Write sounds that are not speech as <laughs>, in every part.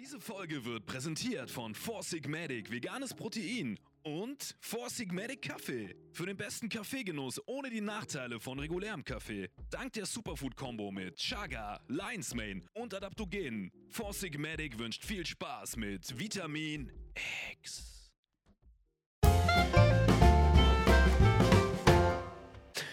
Diese Folge wird präsentiert von Four Sigmatic veganes Protein und Four Sigmatic Kaffee. Für den besten Kaffeegenuss ohne die Nachteile von regulärem Kaffee. Dank der Superfood-Kombo mit Chaga, Lion's Mane und Adaptogenen. Four Sigmatic wünscht viel Spaß mit Vitamin X.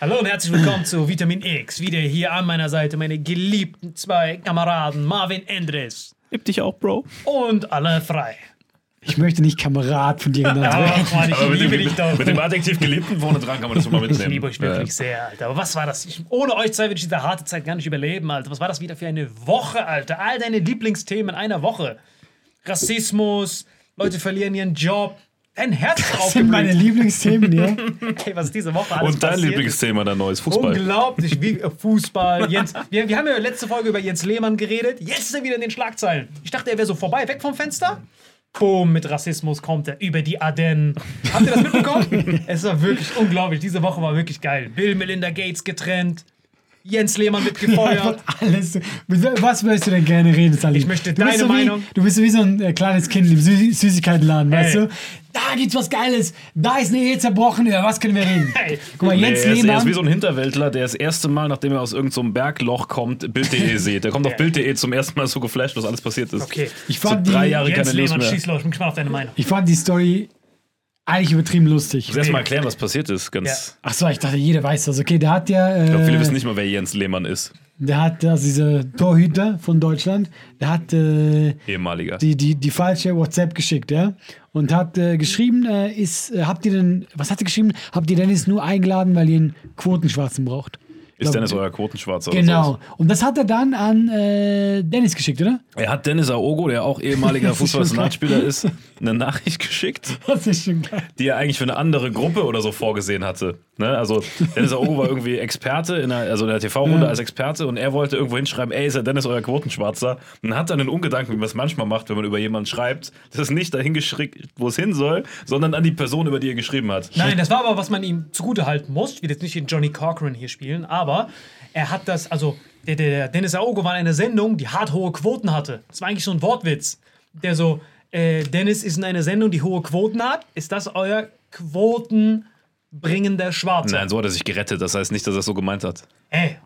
Hallo und herzlich willkommen zu Vitamin X. Wieder hier an meiner Seite meine geliebten zwei Kameraden Marvin Endres Lieb dich auch, Bro. und Alain Frei. Ich möchte nicht Kamerad von dir genannt werden. Mann, ich Aber mit liebe dem, dich doch. mit dem Adjektiv Geliebten vorne dran kann man das schon mal Ich mitnehmen. liebe euch wirklich sehr, Alter. Aber was war das? Ich, ohne euch zwei würde ich diese harte Zeit gar nicht überleben, Alter. Was war das wieder für eine Woche, Alter? All deine Lieblingsthemen in einer Woche. Rassismus, Leute verlieren ihren Job, dein Herz Das sind meine. Lieblingsthemen, ja. <laughs> Hey, was ist diese Woche alles Und dein passiert. Lieblingsthema, dein neues Fußball. Unglaublich, wie <laughs> äh, Fußball. Jens, wir, wir haben ja letzte Folge über Jens Lehmann geredet. Jetzt ist er wieder in den Schlagzeilen. Ich dachte, er wäre so vorbei, weg vom Fenster. Boom, mit Rassismus kommt er über die Ardennen. Habt ihr das mitbekommen? <laughs> es war wirklich unglaublich. Diese Woche war wirklich geil. Bill Melinda Gates getrennt. Jens Lehmann wird <laughs> gefeuert. Alles. Mit was möchtest du denn gerne reden, Sally? Ich möchte du deine so wie, Meinung. Du bist so wie so ein äh, kleines Kind im Sü Süßigkeitenladen, weißt Ey. du? Da gibt's was Geiles. Da ist eine Ehe zerbrochen. Über was können wir reden? Hey. Guck mal, Nee, Jens er, ist, er Lehmann. ist wie so ein Hinterwäldler, der das erste Mal, nachdem er aus irgendeinem Bergloch kommt, Bild.de <laughs> sieht. Der kommt auf. Bild.de zum ersten Mal so geflasht, was alles passiert ist. Okay. ich So fand, drei die, Jahre Jens keine Lehmann, mehr. schieß los. Ich bin gespannt auf deine Meinung. ich fand die Story eigentlich übertrieben lustig. Ich muss erst mal erklären, was passiert ist. Ganz, Ach so, ich dachte, jeder weiß das. Okay, der hat ja. Äh, Ich glaube, viele wissen nicht mal, wer Jens Lehmann ist. Der hat also dieser Torhüter von Deutschland. Der hat äh, Ehemaliger. die, die, die falsche WhatsApp geschickt, ja. Und hat äh, geschrieben, äh, ist, äh, habt ihr denn, was hat er geschrieben? Habt ihr Dennis nur eingeladen, weil ihr einen Quotenschwarzen braucht? Ist Dennis euer Quotenschwarzer? oder Genau. sowas? Und das hat er dann an äh, Dennis geschickt, oder? Er hat Dennis Aogo, der auch ehemaliger <laughs> Fußballnationalspieler ist, eine Nachricht geschickt, <laughs> Das ist schon geil. die er eigentlich für eine andere Gruppe oder so vorgesehen hatte. Ne? Also Dennis Aogo war irgendwie Experte, in der, also in der TV-Runde Ja. als Experte und er wollte irgendwo hinschreiben, ey, ist ja Dennis euer Quotenschwarzer? Und hat dann den Ungedanken, wie man es manchmal macht, wenn man über jemanden schreibt, das ist nicht dahin geschickt, wo es hin soll, sondern an die Person, über die er geschrieben hat. Nein, das war aber, was man ihm zugute halten muss. Ich will jetzt nicht den Johnny Cochran hier spielen, aber er hat das, also der, der, Dennis Aogo war in einer Sendung, die hart hohe Quoten hatte. Das war eigentlich so ein Wortwitz. Der so, äh, Dennis ist in einer Sendung, die hohe Quoten hat. Ist das euer quotenbringender Schwarzer? Nein, so hat er sich gerettet. Das heißt nicht, dass er es so gemeint hat. Ey,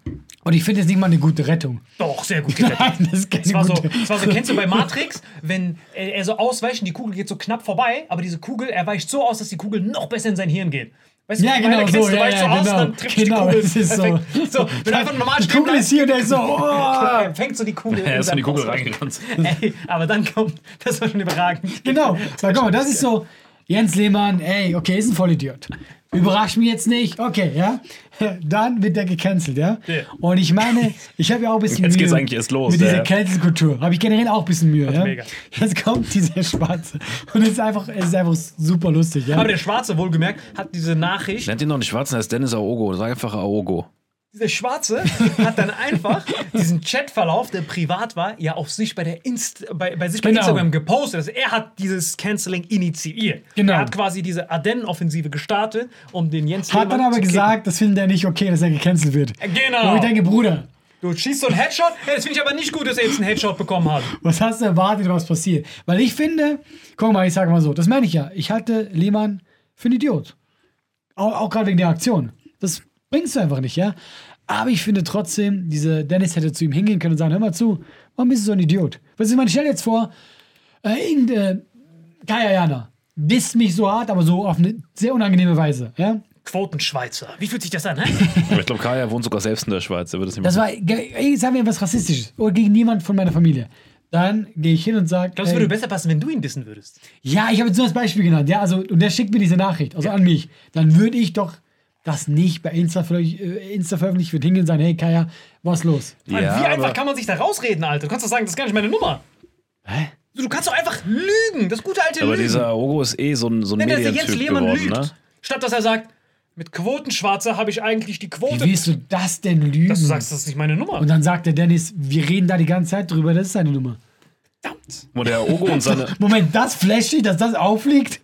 Und ich finde das nicht mal eine gute Rettung. doch, sehr gut gerettet. <laughs> Nein, das ist keine Das war, so, das war so, kennst du bei Matrix, wenn er, er so ausweicht und die Kugel geht so knapp vorbei, aber diese Kugel, er weicht so aus, dass die Kugel noch besser in sein Hirn geht. Weißt du, Ja, genau so, du ja, ja, so aus, genau. dann trifft Genau, die Kugel. es ist so. So. Wenn du einfach normal Die stehen Kugel ist hier und der ist so, <laughs> oh. fängt so die Kugel Er ist in die Kugel reingerannt. <laughs> Ey, aber dann kommt, das war schon überragend. Genau. Sag guck mal, das ist so, Jens Lehmann, ey, okay, ist ein Vollidiot. Überrascht mich jetzt nicht, okay, ja. <laughs> Dann wird der gecancelt, ja. Ja. Und ich meine, ich habe ja auch ein bisschen Jetzt Mühe geht's eigentlich erst los, mit ja, dieser ja. Cancel-Kultur. Habe ich generell auch ein bisschen Mühe, ja. mega. Jetzt kommt dieser Schwarze und es ist einfach, es ist einfach super lustig, ja. Aber der Schwarze, wohlgemerkt, hat diese Nachricht, Nennt ihn doch nicht Schwarzen, er ist Dennis Aogo. Sag einfach Aogo. Dieser Schwarze hat dann einfach diesen Chatverlauf, der privat war, ja auf sich bei, der Inst bei, bei sich bei Genau. Instagram gepostet. Also er hat dieses Canceling initiiert. Genau. Er hat quasi diese Ardennen-Offensive gestartet, um den Jens Hat dann aber zu gesagt, das findet er nicht okay, dass er gecancelt wird. Genau. Wo ich denke, Bruder, Du schießt so einen Headshot? Hey, das finde ich aber nicht gut, dass er jetzt einen Headshot bekommen hat. was hast du erwartet, was passiert? Weil ich finde, guck mal, ich sage mal so, das meine ich ja. Ich halte Lehmann für einen Idiot. Auch, auch gerade wegen der Aktion. Das bringst du einfach nicht, ja. Aber ich finde trotzdem, diese Dennis hätte zu ihm hingehen können und sagen: Hör mal zu, warum bist du so ein Idiot? Was ich meine, stell dir jetzt vor, äh, irgendeine Kaya Jana disst mich so hart, aber so auf eine sehr unangenehme Weise, ja. Quotenschweizer. Wie fühlt sich das an, hä? Aber <laughs> ich glaube, Kaya wohnt sogar selbst in der Schweiz. Das Das war, sagen wir was Rassistisches oder gegen niemand von meiner Familie. Dann gehe ich hin und sage: Glaubst du, würde besser passen, wenn du ihn dissen würdest? Ja, ich habe jetzt nur das Beispiel genannt. Ja, also, und der schickt mir diese Nachricht, also an mich. Dann würde ich doch das nicht bei Insta, äh, Insta veröffentlichen, würde hingehen und sagen, hey Kaya, was los? Mann, Ja, wie einfach aber- kann man sich da rausreden, Alter? Du kannst doch sagen, das ist gar nicht meine Nummer. Hä? Du kannst doch einfach lügen. Das gute alte Aber Lügen. dieser Aogo ist eh so ein, so ein Wenn der Jens Medientyp Lehmann geworden, lügt, ne? statt dass er sagt, mit Quotenschwarzer habe ich eigentlich die Quote. Wie willst du das denn lügen? dass du sagst, das ist nicht meine Nummer. und dann sagt der Dennis, wir reden da die ganze Zeit drüber, das ist seine Nummer. Verdammt. Wo der Aogo und seine. <laughs> Moment, das flasht dich, dass das auffliegt?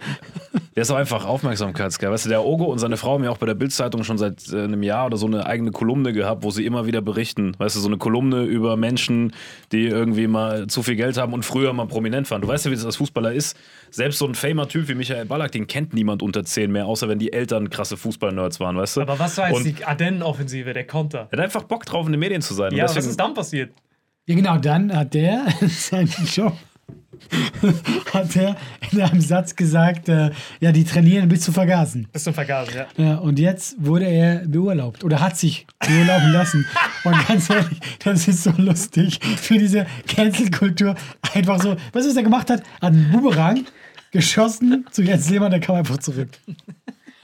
Der ist auch einfach aufmerksamkeitsgeil. Weißt du, der Ogo und seine Frau haben ja auch bei der Bildzeitung schon seit äh, einem Jahr oder so eine eigene Kolumne gehabt, wo sie immer wieder berichten. Weißt du, so eine Kolumne über Menschen, die irgendwie mal zu viel Geld haben und früher mal prominent waren. Du weißt ja, wie das als Fußballer ist. Selbst so ein famer-Typ wie Michael Ballack, den kennt niemand unter 10 mehr, außer wenn die Eltern krasse Fußballnerds waren, weißt du? Aber was war jetzt und die Ardennen-Offensive, der Konter? er hat einfach Bock drauf, in den Medien zu sein. Und Ja, was deswegen- ist dann passiert? Ja, genau, dann hat der <laughs> seinen Job. hat er in einem Satz gesagt, äh, ja, die trainieren bis zu vergasen. Bis zum Vergasen, ja. Ja, und jetzt wurde er beurlaubt oder hat sich beurlauben lassen. <laughs> Und ganz ehrlich, das ist so lustig für diese Cancel-Kultur. Einfach so, was er gemacht hat? Hat einen Boomerang geschossen zu Jens Lehmann, der kam einfach zurück.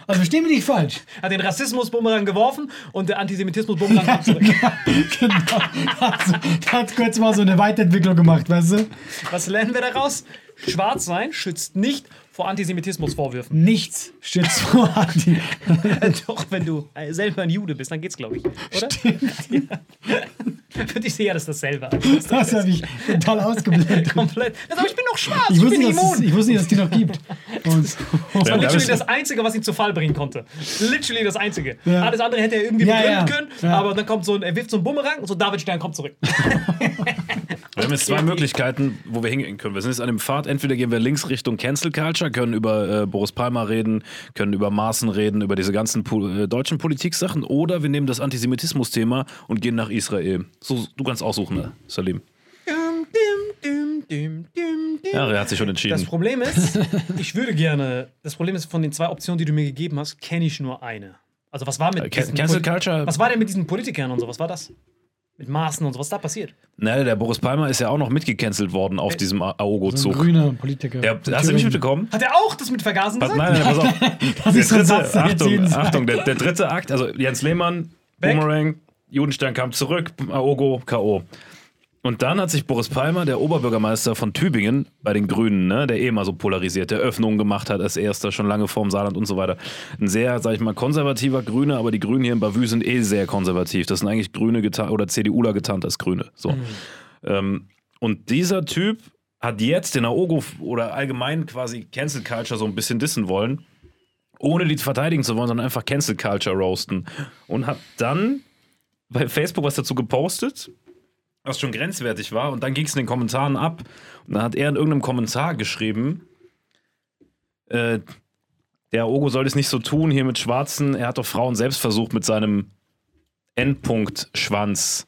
Also versteh mich nicht falsch. Hat den Rassismus-Bumerang geworfen und der Antisemitismus-Bumerang kam zurück. <laughs> genau. Der hat kurz mal so eine Weiterentwicklung gemacht, weißt du? Was lernen wir daraus? Schwarz sein schützt nicht vor Antisemitismusvorwürfen. Nichts stützt vor Anti. <laughs> Doch, wenn du äh, selber ein Jude bist, dann geht's, glaube ich. Oder? Ja. <laughs> Für dich ja das ist dasselbe. Das habe ich total ausgeblendet. Komplett. Aber ich bin doch schwarz, Ich ich, wusste, bin nicht, dass es, immun. ich wusste nicht, dass es die noch gibt. Und, Das war literally das Einzige, was ihn zu Fall bringen konnte. Literally das Einzige. Ja. Alles andere hätte er irgendwie Ja, begründen ja. können, Ja. aber dann kommt so ein, er wirft so einen Bumerang und so David Stern kommt zurück. <laughs> Wir haben jetzt zwei Möglichkeiten, wo wir hingehen können. Wir sind jetzt an dem Pfad, entweder gehen wir links Richtung Cancel Culture, können über äh, Boris Palmer reden, können über Maaßen reden, über diese ganzen po äh, deutschen Politiksachen, oder wir nehmen das Antisemitismus-Thema und gehen nach Israel. So, du kannst aussuchen, ne, Salim. Ja, er hat sich schon Das entschieden. Problem ist, <laughs> ich würde gerne, das Problem ist, von den zwei Optionen, die du mir gegeben hast, kenne ich nur eine. Also was war mit Äh, Can- Cancel Culture? Was war denn mit diesen Politikern und so? Was war das? Mit Maßen und so, was ist da passiert? Na, der Boris Palmer ist ja auch noch mitgecancelt worden Äh, auf diesem A- so ein Aogo-Zug. grüner Politiker. Der, hast du nicht mitbekommen? Hat er auch das mit Vergasen Pass, gesagt? nein, nein, pass <laughs> auf. das Der Satz, dritte, jetzt Achtung. Achtung, der, der dritte Akt, also Jens Lehmann, Weg. Boomerang, Judenstern kam zurück, Aogo, K.O. Und dann hat sich Boris Palmer, der Oberbürgermeister von Tübingen, bei den Grünen, ne, der eh immer so polarisiert, der Öffnungen gemacht hat als erster, schon lange vorm Saarland und so weiter. Ein sehr, sag ich mal, konservativer Grüne, aber die Grünen hier in Bavü sind eh sehr konservativ. Das sind eigentlich Grüne getan oder CDUler getarnt als Grüne. So. Ähm, und dieser Typ hat jetzt den Aogo oder allgemein quasi Cancel Culture so ein bisschen dissen wollen ohne die verteidigen zu wollen, sondern einfach Cancel Culture roasten. Und hat dann bei Facebook was dazu gepostet, was schon grenzwertig war. Und dann ging es in den Kommentaren ab. Und dann hat er in irgendeinem Kommentar geschrieben, äh, der Ogo soll es nicht so tun hier mit Schwarzen. Er hat doch Frauen selbst versucht, mit seinem Endpunkt-Schwanz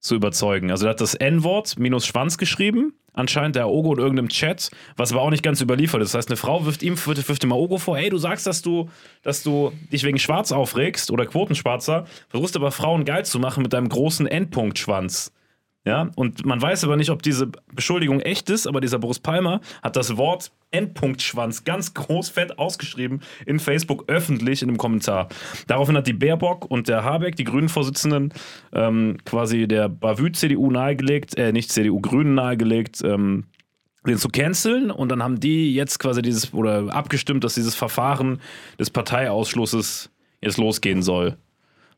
zu überzeugen. Also er hat das N-Wort minus Schwanz geschrieben, anscheinend der Ogo in irgendeinem Chat, was aber auch nicht ganz überliefert ist. Das heißt, eine Frau wirft ihm, wirft, wirft ihm Ogo vor, hey, du sagst, dass du, dass du dich wegen Schwarz aufregst oder Quotenschwarzer, versuchst aber Frauen geil zu machen mit deinem großen Endpunkt-Schwanz. Ja, und man weiß aber nicht, ob diese Beschuldigung echt ist, aber dieser Boris Palmer hat das Wort Endpunktschwanz ganz groß fett ausgeschrieben in Facebook öffentlich in einem Kommentar. Daraufhin hat die Baerbock und der Habeck, die Grünen-Vorsitzenden, ähm, quasi der Bavü-CDU nahegelegt, äh, nicht CDU-Grünen nahegelegt, ähm, den zu canceln und dann haben die jetzt quasi dieses oder abgestimmt, dass dieses Verfahren des Parteiausschlusses jetzt losgehen soll.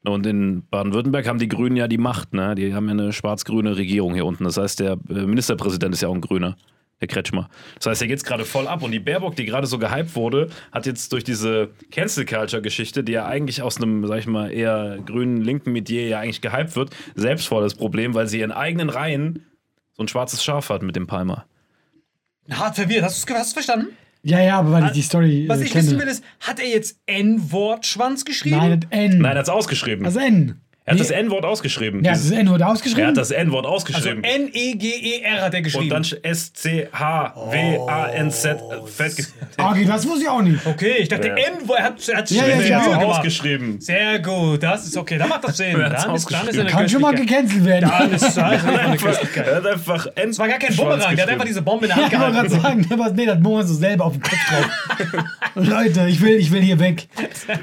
Und in Baden-Württemberg haben die Grünen ja die Macht, ne? Die haben ja eine schwarz-grüne Regierung hier unten. Das heißt, der äh, Ministerpräsident ist ja auch ein Grüner, der Kretschmer. Das heißt, er geht's gerade voll ab. Und die Baerbock, die gerade so gehypt wurde, hat jetzt durch diese Cancel-Culture-Geschichte, die ja eigentlich aus einem, sag ich mal, eher grünen, linken Metier ja eigentlich gehypt wird, selbst voll das Problem, weil sie ihren eigenen Reihen so ein schwarzes Schaf hat mit dem Palmer. Hart verwirrt. Hast du es verstanden? Ja, ja, aber weil ich die Story Was äh, ich kenne. wissen will, ist, hat er jetzt N-Wort-Schwanz geschrieben? Nein, N. Nein, er hat's ausgeschrieben. das N. er hat das Nee. N-Wort ausgeschrieben. Ja, das N wurde er ausgeschrieben. hat das N-Wort also ausgeschrieben. N-E-G-E-R hat er und geschrieben. dann S-C-H-W-A-N-Z Oh, okay, das wusste ich auch nicht. okay, ich dachte Ja. N-Wort. Er hat, er hat Ja, ja, ja. Er ausgeschrieben. Sehr gut, das ist okay. Da macht das Sinn. <laughs> Er Dann ist, dann ist ausgeschrieben. eine Kann schon mal gecancelt werden. Alles <laughs> ist eine Köstlichkeit. er hat einfach N Das war gar kein Bumerang, der hat einfach diese Bombe in der Ja, Hand ich wollte gerade sagen, aber nee, das Moment so selber auf den Kopf drauf. <laughs> Leute, ich will, ich will hier weg.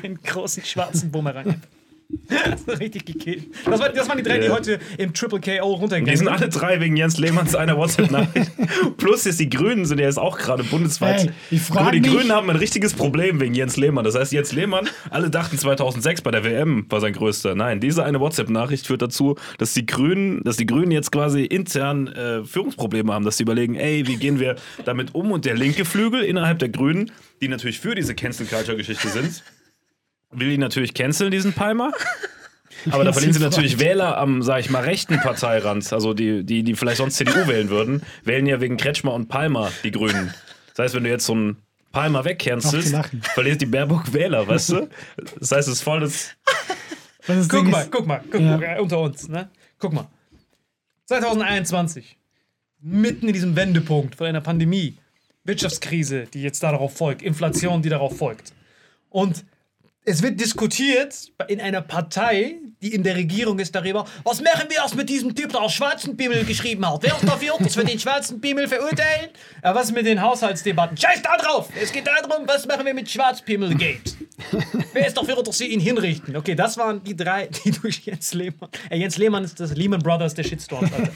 Einen großen schwarzen Bumerang. <laughs> Das ist richtig gekillt. Das, war, das waren die drei, die Ja. heute im Triple KO runtergegangen Die sind alle drei wegen Jens Lehmanns einer WhatsApp-Nachricht. <laughs> Plus jetzt die Grünen sind ja jetzt auch gerade bundesweit. Ey, ich frag die mich- Grünen haben ein richtiges Problem wegen Jens Lehmann. Das heißt, Jens Lehmann, alle dachten 2006 bei der WM war sein größter. Nein, diese eine WhatsApp-Nachricht führt dazu, dass die Grünen, dass die Grünen jetzt quasi intern äh, Führungsprobleme haben, dass sie überlegen, ey, wie gehen wir damit um? Und der linke Flügel innerhalb der Grünen, die natürlich für diese Cancel-Culture-Geschichte sind, will ihn natürlich canceln, diesen Palmer. <laughs> Aber da verlieren sie natürlich Wähler am, sag ich mal, rechten Parteirand, also die, die, die vielleicht sonst CDU wählen würden, wählen ja wegen Kretschmer und Palmer die Grünen. Das heißt, wenn du jetzt so einen Palmer wegcancelst, verlierst die Baerbock Wähler, weißt du? Das heißt, es ist voll das. Das Guck mal, ist, guck mal, guck Ja. mal, äh, unter uns, ne? Guck mal. 2021, mitten in diesem Wendepunkt von einer Pandemie, Wirtschaftskrise, die jetzt darauf folgt, Inflation, die darauf folgt. Und es wird diskutiert in einer Partei, die in der Regierung ist, darüber, was machen wir erst mit diesem Typ, der aus Schwarzenbimmel geschrieben hat? Wer ist dafür, dass wir den Schwarzenbimmel verurteilen? Aber was ist mit den Haushaltsdebatten? Scheiß da drauf! Es geht darum, was machen wir mit Schwarzpimmelgate? Wer ist dafür, dass sie ihn hinrichten? Okay, das waren die drei, die durch Jens Lehmann. Äh, Jens Lehmann ist das Lehman Brothers der Shitstorm. Alter.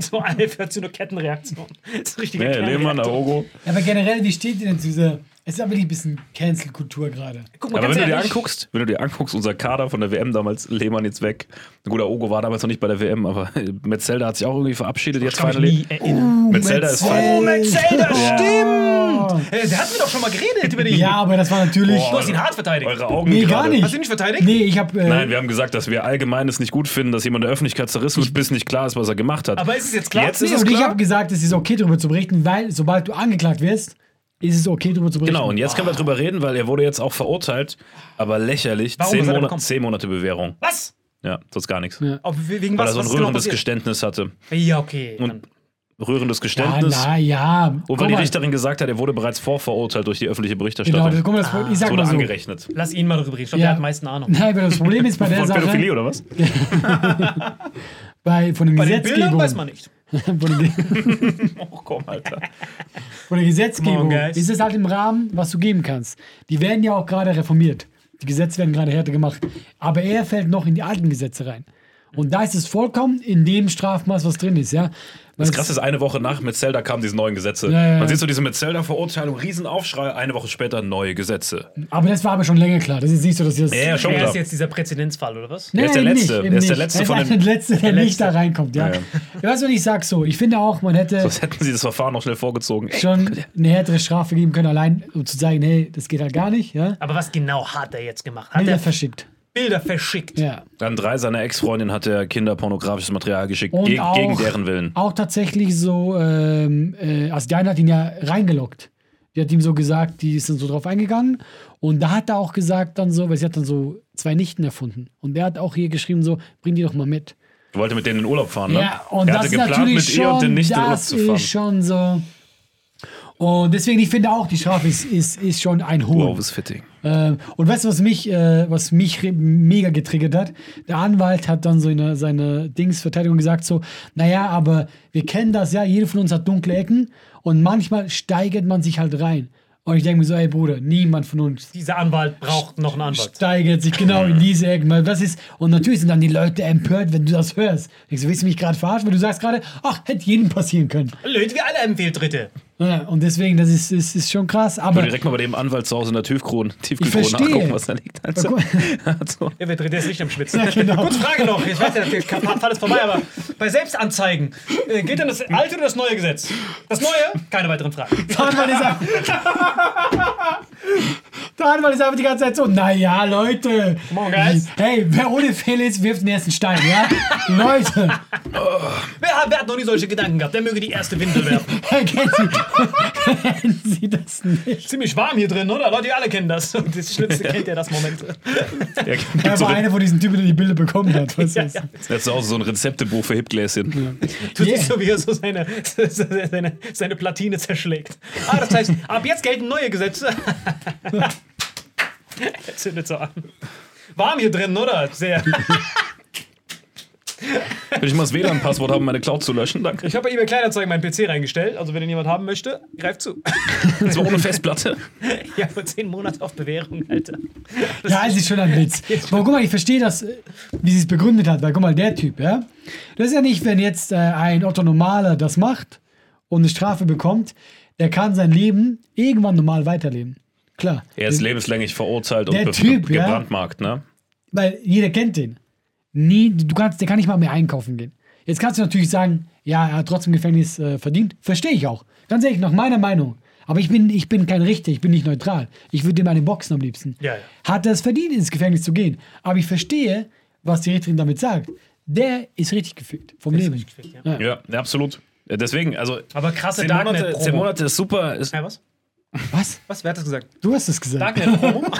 so eine für so eine Kettenreaktion. Das ist richtig Nee, Lehmann, Aogo. aber generell, wie steht ihr denn zu dieser. Es ist aber wirklich ein bisschen Cancel-Kultur gerade. Guck mal, Aber ganz wenn du dir anguckst, wenn du dir anguckst, unser Kader von der WM damals, Lehmann jetzt weg. Ein guter Ogo war damals noch nicht bei der WM, aber <laughs> Metzelda hat sich auch irgendwie verabschiedet. Jetzt kann mich finally. nie erinnern. Metzelda ist Oh, Metzelda, stimmt! Äh, der hat mir doch schon mal geredet über die. Ja, aber das war natürlich. Du hast ihn hart verteidigt. Eure Augen nee, gar gerade. nicht. Hast du ihn nicht verteidigt? Nee, ich hab. Äh, Nein, wir haben gesagt, dass wir allgemein es nicht gut finden, dass jemand in der Öffentlichkeit zerrissen wird, bis nicht klar ist, was er gemacht hat. Aber ist es jetzt klar? Jetzt ist nee, es und ich klar. habe gesagt, es ist okay, darüber zu berichten, weil sobald du angeklagt wirst, ist es okay, darüber zu berichten. Genau, und jetzt können wir drüber reden, weil er wurde jetzt auch verurteilt, aber lächerlich. Warum? Zehn, bekommen? zehn Monate Bewährung. Was? Ja, sonst gar nichts. Ja. Auf, wegen Weil was? er so ein genau rührendes passiert? Geständnis hatte. Ja, okay. Und Rührendes Ja, Geständnis. na ja. und guck weil die mal. Richterin gesagt hat, er wurde bereits vorverurteilt durch die öffentliche Genau, Berichterstattung. das, guck mal, das, ich das sag wurde mal so. angerechnet. Lass ihn mal darüber reden. Ich glaube, Ja. der hat meisten Ahnung. Nein, weil das Problem ist bei <laughs> der Von Pädophilie Sache, oder was? <laughs> <laughs> bei, von, der Bei den Gesetzgebung, Bildern weiß man nicht. <laughs> von, der, <laughs> Oh, komm, Alter. von der Gesetzgebung ist es halt im Rahmen, was du geben kannst. Die werden ja auch gerade reformiert. Die Gesetze werden gerade härter gemacht. Aber er fällt noch in die alten Gesetze rein. Und da ist es vollkommen in dem Strafmaß, was drin ist, ja. Weil Das krasse ist, eine Woche nach Metzelda kamen diese neuen Gesetze. Ja, ja, Man sieht so diese Metzelda-Verurteilung, Riesenaufschrei, eine Woche später neue Gesetze. Aber das war aber schon länger klar. Das ist nicht so, dass das. Ja, ja, schon klar. ist jetzt dieser Präzedenzfall, oder was? Nee, Er ist der Letzte. Nicht, Er eben ist der nicht. Letzte ist von den- der Letzte, der, Der nicht Letzte. da reinkommt, ja. Weißt du, was ich sag so? Ich finde auch, man hätte Sonst hätten sie das Verfahren noch schnell vorgezogen. Schon eine härtere Strafe geben können, allein um zu sagen, hey, das geht halt gar nicht, ja. Aber was genau hat er jetzt gemacht? Hat Bilder er verschickt. Bilder verschickt? Ja. Dann drei seiner Ex-Freundinnen hat er kinderpornografisches Material geschickt, Und ge auch, gegen deren Willen. Auch tatsächlich so, ähm, äh, also die eine hat ihn ja reingelockt. Die hat ihm so gesagt, die ist dann so drauf eingegangen. Und da hat er auch gesagt dann so, weil sie hat dann so zwei Nichten erfunden. Und der hat auch hier geschrieben so, bring die doch mal mit. Ich wollte mit denen in Urlaub fahren, ne? Ja, und er das hatte ist geplant, natürlich mit ihr und den schon, nicht in Urlaub das zu fahren. ist schon so. Und deswegen, ich finde auch, die Strafe ist, ist, ist schon ein hoher. Wow, fitting. Ähm, und weißt du, was mich, äh, was mich mega getriggert hat? Der Anwalt hat dann so in der- seine Dingsverteidigung gesagt so, naja, aber wir kennen das ja, jeder von uns hat dunkle Ecken und manchmal steigert man sich halt rein. Und ich denke mir so, ey Bruder, niemand von uns Dieser Anwalt braucht noch einen Anwalt. steigert sich genau in diese Ecken. Weil was ist, und natürlich sind dann die Leute empört, wenn du das hörst. Denkst du, willst du mich gerade verarschen? Weil du sagst gerade, ach, hätte jedem passieren können. Leute, wir alle haben Fehltritte. Ja, und deswegen, das ist, ist, ist schon krass. Aber direkt mal bei dem Anwalt zu Hause in der Tiefkron, Tiefkühlkron nachgucken, was da liegt. Also, <laughs> also, Der wird der ist nicht am Schwitzen. Ja, genau. Kurze Frage noch. Ich weiß ja, der Fall ist vorbei, aber bei Selbstanzeigen, äh, gilt denn das alte oder das neue Gesetz? Das neue? Keine weiteren Fragen. Der Anwalt ist einfach, der Anwalt ist einfach die ganze Zeit so, naja, Leute. Come on, guys. Hey, wer ohne Fehler ist, wirft den ersten Stein, ja? <laughs> Leute, Wer, hat- wer hat noch nie solche Gedanken gehabt? Der möge die erste Windel werfen. <laughs> kennen Sie, <laughs> kennen Sie das nicht? Ziemlich warm hier drin, oder? Leute, ihr alle kennen das. Und das Schlimmste kennt ihr das Moment. er Er war einer von diesen Typen, der die Bilder bekommen hat. Was Ja, ist? ja. hat zu Hause so ein Rezeptebuch für Hipgläschen. Du Yeah. siehst so, wie er so seine, seine, seine Platine zerschlägt. Ah, das heißt, ab jetzt gelten neue Gesetze. <laughs> er zündet so an. Warm hier drin, oder? Sehr. Kann ich mal das WLAN-Passwort haben, meine Cloud zu löschen? Danke. Ich habe bei eBay Kleinanzeigen meinen PC reingestellt. Also, wenn ihn jemand haben möchte, greift zu. <laughs> Das war ohne Festplatte. <laughs> ja, für 10 Monate auf Bewährung, Alter. Ja, es ist schon ein Witz. Aber guck mal, ich verstehe das, äh, wie sie es begründet hat, weil guck mal, der Typ, ja, das ist ja nicht, wenn jetzt äh, ein Otto Normaler das macht und eine Strafe bekommt, der kann sein Leben irgendwann normal weiterleben. Klar. Er ist lebenslänglich verurteilt und Typ, ja. gebrandmarkt, ne? Weil jeder kennt den. Nie, du kannst, der kann nicht mal mehr einkaufen gehen. Jetzt kannst du natürlich sagen, ja, er hat trotzdem Gefängnis äh, verdient. Verstehe ich auch. Ganz ehrlich, nach meiner Meinung. Aber ich bin, ich bin kein Richter, ich bin nicht neutral. Ich würde ihm eine Boxen am liebsten. Ja, ja. Hat er es verdient, ins Gefängnis zu gehen. Aber ich verstehe, was die Richterin damit sagt. Der ist richtig gefickt vom Leben. gefickt, ja. Ja, ja, absolut. Ja, Deswegen, also. Aber krasse zehn Monate, zehn Monate ist super. Ist, Ja, was? Was? Was? Wer hat das gesagt? Du hast es gesagt. Darknet-Promo? <laughs>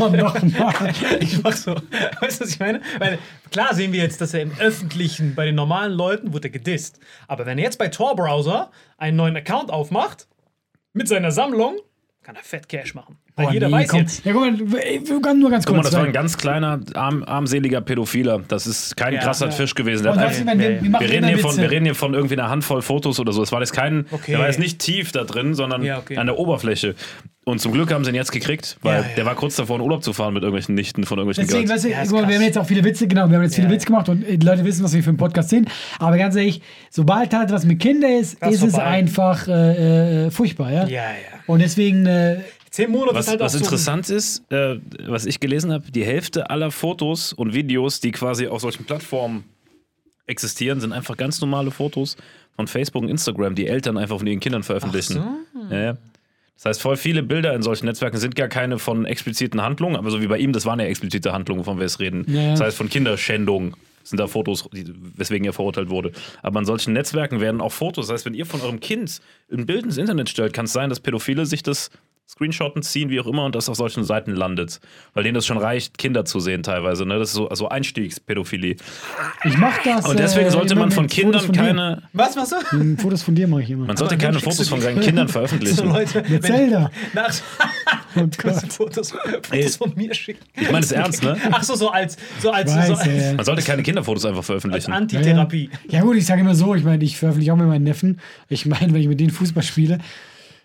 Oh, nochmal. ich mach so. Weißt du, was ich meine? Weil klar sehen wir jetzt, dass er im Öffentlichen, bei den normalen Leuten, wurde er gedisst. Aber wenn er jetzt bei Tor-Browser einen neuen Account aufmacht, mit seiner Sammlung, kann er fett Cash machen. Weil Boah, jeder nee, weiß komm. jetzt. Ja, guck mal, können nur ganz Guck mal, das war ein ganz kleiner, arm, armseliger Pädophiler. Das ist kein Ja, krasser ja. Fisch gewesen. Der hat einfach- wenn wir, wir wir, reden hier von, wir reden hier von irgendwie einer Handvoll Fotos oder so. Es war jetzt kein, Okay. der war jetzt nicht tief da drin, sondern Ja, okay. an der Oberfläche. Und zum Glück haben sie ihn jetzt gekriegt, weil Ja, ja. der war kurz davor, in Urlaub zu fahren mit irgendwelchen Nichten von irgendwelchen Deswegen, weißt du, wir haben jetzt auch viele Witze, genau, wir haben jetzt viele Ja, Witze gemacht und äh, die Leute wissen, was wir für einen Podcast sind. Aber ganz ehrlich, sobald halt was mit Kindern ist, Das ist es vorbei. einfach äh, äh, furchtbar, ja? Ja, ja. Und deswegen, äh, Zehn Monate Was, ist halt was auch so. interessant ist, äh, was ich gelesen habe, die Hälfte aller Fotos und Videos, die quasi auf solchen Plattformen existieren, sind einfach ganz normale Fotos von Facebook und Instagram, die Eltern einfach von ihren Kindern veröffentlichen. Ja, ja. Das heißt, voll viele Bilder in solchen Netzwerken sind gar keine von expliziten Handlungen, aber so wie bei ihm, das waren ja explizite Handlungen, wovon wir jetzt reden. Ja, ja. Das heißt, von Kinderschändung sind da Fotos, die, weswegen er verurteilt wurde. Aber an solchen Netzwerken werden auch Fotos. Das heißt, wenn ihr von eurem Kind ein Bild ins Internet stellt, kann es sein, dass Pädophile sich das Screenshotten ziehen, wie auch immer, und das auf solchen Seiten landet. Weil denen das schon reicht, Kinder zu sehen teilweise. Ne? Das ist so also Einstiegspädophilie. ich mach das. Und deswegen äh, sollte immer man von Kindern von keine. Was machst du? Hm, Fotos von dir mache ich immer. Man sollte Aber keine Fotos von seinen <laughs> Kindern So veröffentlichen. Leute, Mit Zelda. Nach, Oh Gott. Fotos, Fotos von mir schicken. Ich meine es ernst, ne? Ach so, so als, so als, Weiß, so als, äh, Man sollte keine Kinderfotos einfach als veröffentlichen. Antitherapie. Ja, gut, ich sage immer so, ich meine, ich veröffentliche auch mit meinen Neffen. Ich meine, wenn ich mit denen Fußball spiele,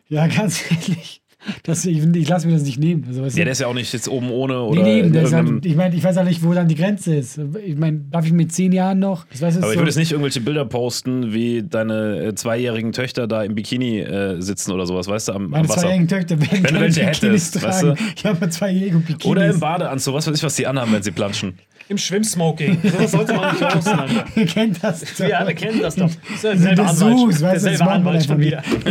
ja, <laughs> ganz ehrlich, das, ich, ich lasse mir das nicht nehmen. Also, weißt du? Ja, der ist ja auch nicht jetzt oben ohne oder. nee, eben, halt, ich meine, ich weiß auch nicht, wo dann die Grenze ist. Ich meine, darf ich mit zehn Jahren noch? Ich weiß, Aber ich so, würde jetzt nicht irgendwelche Bilder posten, wie deine äh, zweijährigen Töchter da im Bikini äh, sitzen oder sowas, weißt du, am, meine am Wasser. zweijährigen Töchter werden Wenn du welche Bikinis hättest, weißt tragen. Ich habe zweijährige Bikinis. Oder im Badeanzug, was weiß ich, was die anhaben, wenn sie planschen. Im Schwimmsmoking. <laughs> Sowas sollte man nicht posten, Alter. Ihr kennt das. Wir alle kennen das doch. Das ist derselbe Anwalt. Derselbe Anwalt schon wieder. <laughs>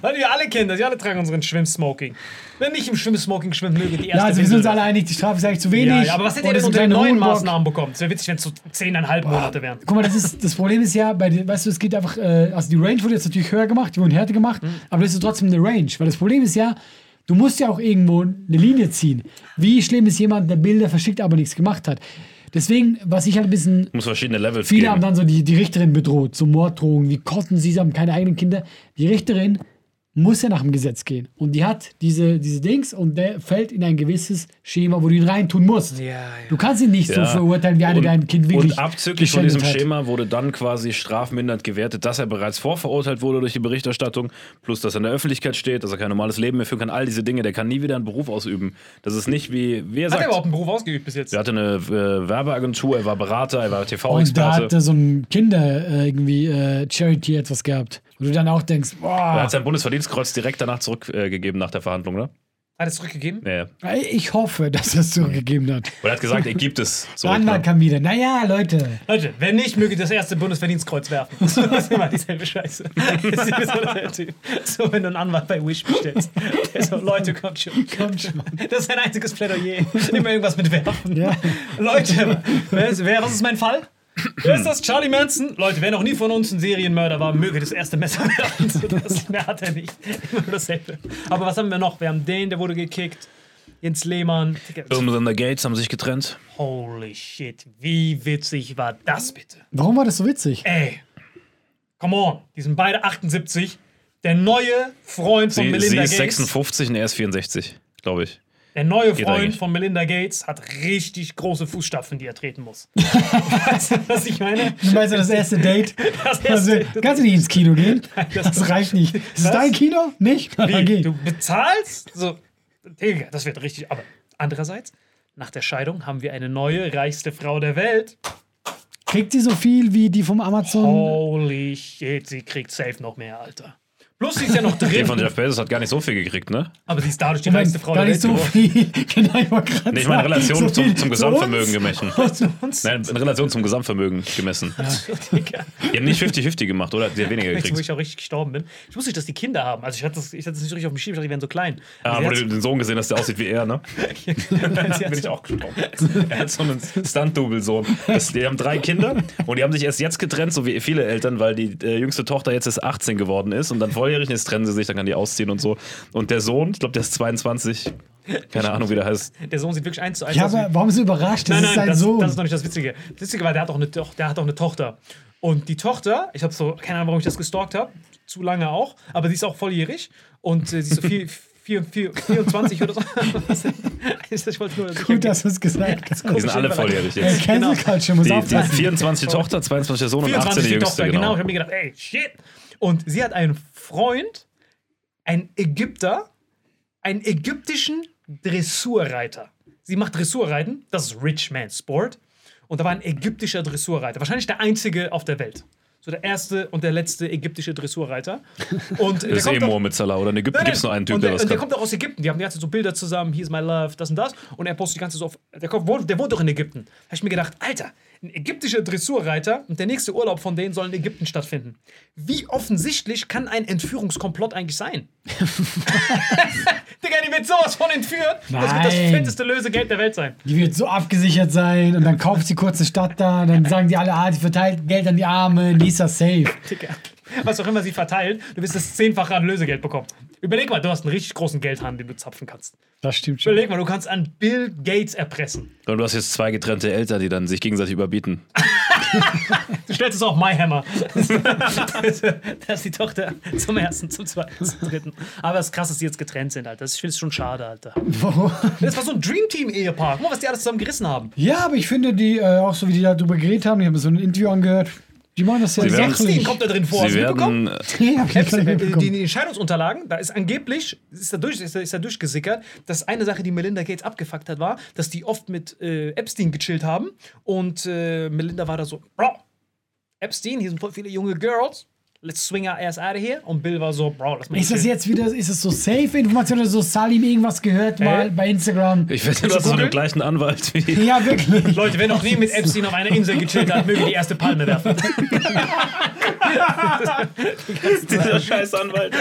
Weil wir alle kennen das. Wir alle tragen unseren Schwimmsmoking. Wenn nicht im Schwimmsmoking schwimmen möge, die erste Ja, also wir sind uns alle einig, die Strafe ist eigentlich zu wenig. ja, ja, aber was hättet ihr denn unter den neuen Hohenbock. Maßnahmen bekommen? Es wäre witzig, wenn es so zehneinhalb Monate wären. Guck mal, das, ist, das Problem ist ja, bei, weißt du, es geht einfach, äh, also die Range wurde jetzt natürlich höher gemacht, die wurden härter gemacht, Mhm. aber das ist trotzdem eine Range. Weil das Problem ist ja, du musst ja auch irgendwo eine Linie ziehen. Wie schlimm ist jemand, der Bilder verschickt, aber nichts gemacht hat? Deswegen, was ich halt ein bisschen Muss verschiedene Levels Viele haben geben. dann so die, die Richterin bedroht, so Morddrohungen, wie konnten sie, sie haben keine eigenen Kinder. Die Richterin muss ja nach dem Gesetz gehen. Und die hat diese, diese Dings und der fällt in ein gewisses Schema, wo du ihn reintun musst. Ja, ja. Du kannst ihn nicht so Ja. verurteilen, wie einer, der ein Kind wirklich und abzüglich von diesem hat. Schema wurde dann quasi strafmindernd gewertet, dass er bereits vorverurteilt wurde durch die Berichterstattung, plus dass er in der Öffentlichkeit steht, dass er kein normales Leben mehr führen kann, all diese Dinge, der kann nie wieder einen Beruf ausüben. Das ist nicht wie, wie er Hat er sagt. überhaupt einen Beruf ausgeübt bis jetzt? Er hatte eine äh, Werbeagentur, er war Berater, er war Und da TV-Experte. hat er so ein Kinder äh, irgendwie äh, Charity etwas gehabt. Wo du dann auch denkst, Er boah, hat sein Bundesverdienstkreuz direkt danach zurückgegeben nach der Verhandlung, ne? Hat er es zurückgegeben? Ja, ich hoffe, dass er es zurückgegeben hat. Und er hat gesagt, er gibt es Der <laughs> zurück. Anwalt Ne? kam wieder. Naja, Leute. Leute, wenn nicht, möge das erste Bundesverdienstkreuz werfen. <laughs> Das ist immer dieselbe Scheiße. <laughs> Das ist so derselbe Typ. So, wenn du einen Anwalt bei Wish bestellst. Der so, Leute, kommt schon. Kommt schon. Das ist ein einziges Plädoyer. Immer irgendwas mit werfen. Ja. Leute, wer, was ist mein Fall? Wer ist das? Charlie Manson? Leute, wer noch nie von uns ein Serienmörder war, möge das erste Messer <laughs> werfen. So, das, mehr hat er nicht. Immer nur dasselbe. Aber was haben wir noch? Wir haben den, der wurde gekickt. Jens Lehmann. Und Gates haben sich getrennt. Holy shit, wie witzig war das bitte? Warum war das so witzig? Ey, come on, die sind beide 78. Der neue Freund von Sie, sie Melinda ist Gates. 56 und er ist 64, glaube ich. Der neue Geht Freund eigentlich. von Melinda Gates hat richtig große Fußstapfen, die er treten muss. <laughs> weißt du, was ich meine? Du meinst ja das erste Date? <laughs> Das Also, erste- kannst du nicht ins Kino gehen? <laughs> das- Das reicht nicht. Ist es Was? dein Kino? Nicht? Wie, du bezahlst? So, Digga, das wird richtig. Aber andererseits, nach der Scheidung haben wir eine neue, reichste Frau der Welt. Kriegt sie so viel wie die vom Amazon? Holy shit, sie kriegt safe noch mehr, Alter. Plus, sie ist ja noch Die von drin, Jeff Bezos hat gar nicht so viel gekriegt, ne? aber sie ist dadurch die Moment, reichste Frau gar der nicht Welt. so viel. <laughs> Genau, ich wollte gerade Nee, ich meine sagen, Relation so zum, zum zu Gesamtvermögen gemessen. <laughs> Nein, in Relation zum Gesamtvermögen gemessen. <laughs> Digga. Die haben nicht 50-50 gemacht, oder? Die haben weniger du, wo gekriegt. ich auch richtig gestorben bin? Ich wusste nicht, dass die Kinder haben. Also ich hatte das, ich hatte das nicht richtig auf dem Schirm, ich dachte, die wären so klein. Ah, Aber du den Sohn gesehen hast, der aussieht wie er, ne? bin ich auch gestorben. Er hat so einen Stunt-Double-Sohn. Die haben drei Kinder und die haben sich erst jetzt getrennt, so wie viele Eltern, weil die äh, jüngste Tochter jetzt erst 18 geworden ist und dann volljährig ist, trennen sie sich, dann kann die ausziehen und so. Und der Sohn, ich glaube, der ist 22, keine Ahnung, wie der heißt. Der Sohn sieht wirklich eins zu eins Ja, aus. aber warum ist du überrascht? Das Nein, ist nein, sein das, Sohn. das ist noch nicht das Witzige. Das Witzige war, der hat auch eine, der hat auch eine Tochter. Und die Tochter, ich habe so, keine Ahnung, warum ich das gestalkt habe, zu lange auch, aber sie ist auch volljährig und äh, sie ist so vier, <laughs> 24 oder so. <laughs> Ich wollte nur Gut, dass du es gesagt hast. <laughs> Die sind alle volljährig Ey, jetzt. Cancel Culture muss Die, die aufpassen. 24 Tochter, 22 der Sohn und 18 24 der die jüngste, Tochter, genau. genau. Ich habe mir gedacht, ey, shit. Und sie hat einen Freund, einen Ägypter, einen ägyptischen Dressurreiter. Sie macht Dressurreiten, das ist Rich Man Sport. Und da war ein ägyptischer Dressurreiter, wahrscheinlich der einzige auf der Welt. So der erste und der letzte ägyptische Dressurreiter. <laughs> Und der Das ist eh Mohammed Salah, oder in Ägypten gibt es nur einen Typ, und der der, das und der kann. kommt auch aus Ägypten. Die haben die ganze Zeit so Bilder zusammen, here's my love, das und das. Und er postet die ganze Zeit so auf. Der, kommt, wohnt- der wohnt doch in Ägypten. Da habe ich mir gedacht, Alter, ein ägyptischer Dressurreiter und der nächste Urlaub von denen soll in Ägypten stattfinden. Wie offensichtlich kann ein Entführungskomplott eigentlich sein? <laughs> Digga, die wird sowas von entführt. Das wird das Nein. fetteste Lösegeld der Welt sein. Die wird so abgesichert sein und dann kauft sie kurz eine Stadt da, dann sagen die alle, ah, die verteilt Geld an die Arme, die ist das safe. Digga. Was auch immer sie verteilt, du wirst das zehnfache an Lösegeld bekommen. Überleg mal, du hast einen richtig großen Geldhahn, den du zapfen kannst. Das stimmt schon. Überleg mal, du kannst an Bill Gates erpressen. Und du hast jetzt zwei getrennte Eltern, die dann sich gegenseitig überbieten. <laughs> Du stellst es auf My Hammer. <laughs> da ist die Tochter zum ersten, zum zweiten, zum dritten. Aber es ist krass, dass die jetzt getrennt sind, Alter. Das- Ich finde es schon schade, Alter. Das war so ein Dreamteam-Ehepaar. Guck mal, was die alles zusammen gerissen haben. Ja, aber ich finde, die, äh, auch so wie die darüber geredet haben, ich habe mir so ein Interview angehört, die machen das sehr Sie werden- sachlich. kommt da drin vor. Hast Sie du mitbekommen? werden. <laughs> äh, Ja, die, die Entscheidungsunterlagen, da ist angeblich, ist da, durch, ist, da, ist da durchgesickert, dass eine Sache, die Melinda Gates abgefuckt hat, war, dass die oft mit äh, Epstein gechillt haben und äh, Melinda war da so, Bro, Epstein, hier sind voll viele junge Girls, let's swing our ass out of here. Und Bill war so, Bro, lass mal Ist das jetzt wieder, ist es so safe Information oder so Salim irgendwas gehört mal bei Instagram? Ich finde, du hast so den gleichen Anwalt wie. <laughs> Ja, wirklich. Leute, wer noch nie mit Epstein auf einer Insel gechillt hat, möge die erste Palme werfen. <laughs> Dieser scheiß Anwalt.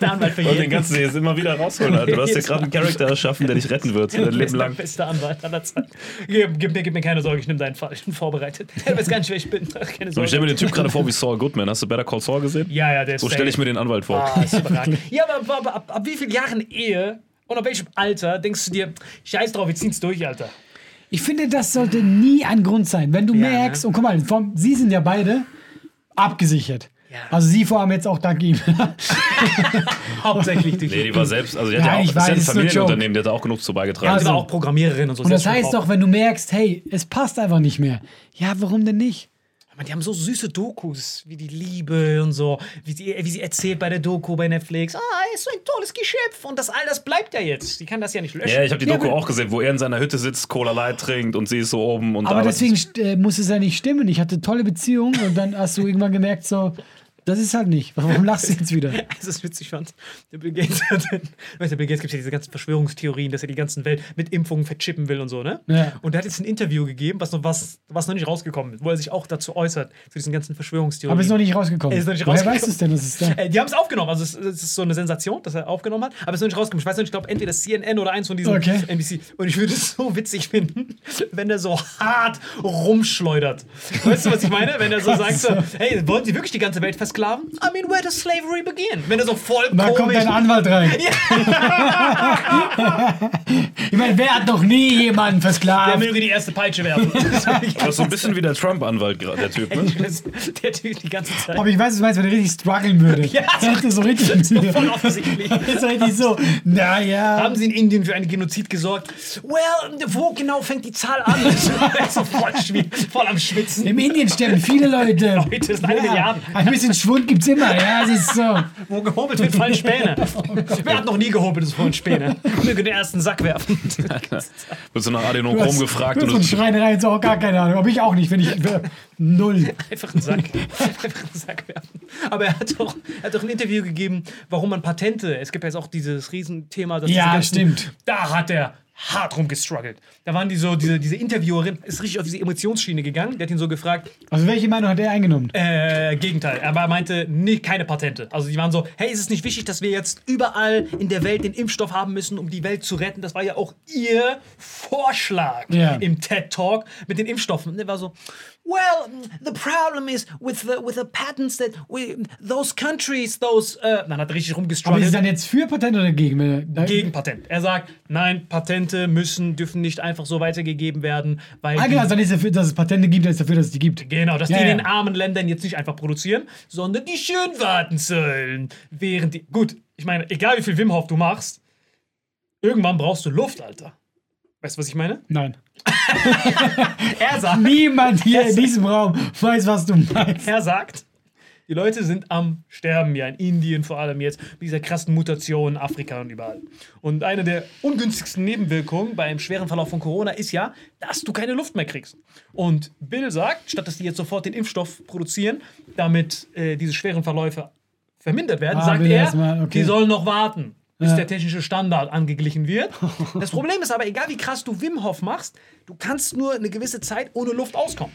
Der Anwalt für Und den jeden. ganzen jetzt immer wieder rausholen, Alter. Du hast dir gerade einen Charakter erschaffen, der dich retten wird, dein Der Leben ist der lang. beste Anwalt aller Zeiten. Gib, gib, mir, gib mir keine Sorge, ich nehme deinen Fall. Ich bin vorbereitet. Ich weiß gar nicht, wer ich bin. Keine Und ich Sorge. stelle mir den Typ gerade vor wie Saul Goodman. Hast du Better Call Saul gesehen? ja, ja, der ist So stelle ich mir den Anwalt vor. Ah, ist überragend. Ja, aber, aber, aber ab, ab wie vielen Jahren Ehe und ab welchem Alter denkst du dir, scheiß drauf, wir ziehen's durch, Alter? Ich finde, das sollte nie ein Grund sein. Wenn du Ja, merkst, ne? und guck mal, vom, sie sind ja beide abgesichert. Ja. Also sie vor allem jetzt auch dank ihm. <laughs> Hauptsächlich <laughs> durch. Nee, die war selbst, also die hat Ja, ja auch, ist ja ein weiß, nur Familienunternehmen, der hat da auch genug zu beigetragen. Ja, sie war Also- auch Programmiererin und so. Und das heißt doch, wenn du merkst, hey, es passt einfach nicht mehr. Ja, warum denn nicht? Man, die haben so süße Dokus, wie die Liebe und so, wie sie, wie sie erzählt bei der Doku bei Netflix. Ah, er ist so ein tolles Geschöpf und das all das bleibt ja jetzt. Die kann das ja nicht löschen. Ja, ich habe die Ja, Doku aber- auch gesehen, wo er in seiner Hütte sitzt, Cola Light trinkt und sie ist so oben und Aber deswegen äh, muss es ja nicht stimmen. Ich hatte tolle Beziehungen und dann hast du irgendwann gemerkt, so, das ist halt nicht. Warum lachst du jetzt wieder? <laughs> Das ist witzig fand. Der Bill Gates hat, weißt du, Bill Gates gibt ja diese ganzen Verschwörungstheorien, dass er die ganze Welt mit Impfungen verchippen will und so, ne? Ja. Und er hat jetzt ein Interview gegeben, was noch, was, was noch nicht rausgekommen ist, wo er sich auch dazu äußert, zu diesen ganzen Verschwörungstheorien. Aber ist noch nicht rausgekommen. Ist noch nicht Woher rausgekommen. weißt du es denn, dass es da Äh, die haben es aufgenommen, also es, es ist so eine Sensation, dass er aufgenommen hat, aber es ist noch nicht rausgekommen. Ich weiß nicht, ich glaube entweder CNN oder eins von diesen Okay. NBC. Und ich würde es so witzig finden, wenn er so hart rumschleudert. Weißt du, was ich meine? Wenn er so sagt, so, hey, wollen Sie wirklich die ganze Welt Sklaven? I mean, where does slavery begin? Wenn er so voll Da kommt komisch... ein Anwalt rein. <laughs> ich meine, wer hat noch nie jemanden Der versklavt? möge die erste Peitsche werfen. <laughs> Das ist so ein bisschen wie der Trump-Anwalt, gerade, der Typ, ne? der Typ die ganze Zeit. Aber ich weiß, was du meinst, wenn er richtig strugglen würde. Ja, <laughs> Der hätte so richtig. Voll offensichtlich. ist richtig so, naja. Haben sie in Indien für einen Genozid gesorgt? Well, wo genau fängt die Zahl an? so voll, schwi- voll am Schwitzen. In Indien sterben viele Leute. Leute, das sind eine Milliarde. Ein bisschen Schwund gibt's immer, ja, es ist so. <laughs> Wo gehobelt wird, fallen Späne. <laughs> Wer hat noch nie gehobelt, ist vorhin Späne. Möge den ersten Sack werfen. <laughs> Wirst du nach Du Adenochrom hast- gefragt du hast und von Schreinerei jetzt auch gar keine Ahnung. Aber ich auch nicht, wenn ich. Null. Einfach einen Sack. Einfach einen Sack werfen. Aber er hat doch, er hat ein Interview gegeben, warum man Patente. Es gibt ja jetzt auch dieses Riesenthema. Dass Ja, ganzen- stimmt. Da hat er hart rumgestruggelt. Da waren die so, diese, diese Interviewerin ist richtig auf diese Emotionsschiene gegangen. Der hat ihn so gefragt, Also, welche Meinung hat er eingenommen? Äh, Gegenteil. Er meinte, nee, keine Patente. Also die waren so, hey, ist es nicht wichtig, dass wir jetzt überall in der Welt den Impfstoff haben müssen, um die Welt zu retten? Das war ja auch ihr Vorschlag Ja. im TED Talk mit den Impfstoffen. Und er war so, well, the problem is with the, with the patents that we, those countries, those, äh, dann hat richtig Aber ist rumgestruggelt. dann jetzt für Patent oder gegen? Da- gegen Patent. Er sagt, nein, Patente müssen, dürfen nicht einfach so weitergegeben werden, weil Ah, genau, dann ist dafür, dass es Patente gibt, er ist dafür, dass es die gibt. Genau, dass Ja, die in ja. den armen Ländern jetzt nicht einfach produzieren, sondern die schön warten sollen. Während die. Gut, ich meine, egal wie viel Wim Hof du machst, irgendwann brauchst du Luft, Alter. Weißt du, was ich meine? Nein. <laughs> Er sagt, Niemand hier in diesem Raum weiß, was du meinst. er sagt, die Leute sind am Sterben, ja, in Indien vor allem jetzt, mit dieser krassen Mutation, in Afrika und überall. Und eine der ungünstigsten Nebenwirkungen beim schweren Verlauf von Corona ist ja, dass du keine Luft mehr kriegst. Und Bill sagt, statt dass die jetzt sofort den Impfstoff produzieren, damit äh, diese schweren Verläufe vermindert werden, Ah, sagt er mal, okay. die sollen noch warten. Bis Ja. der technische Standard angeglichen wird. <laughs> Das Problem ist aber, egal wie krass du Wim Hof machst, du kannst nur eine gewisse Zeit ohne Luft auskommen.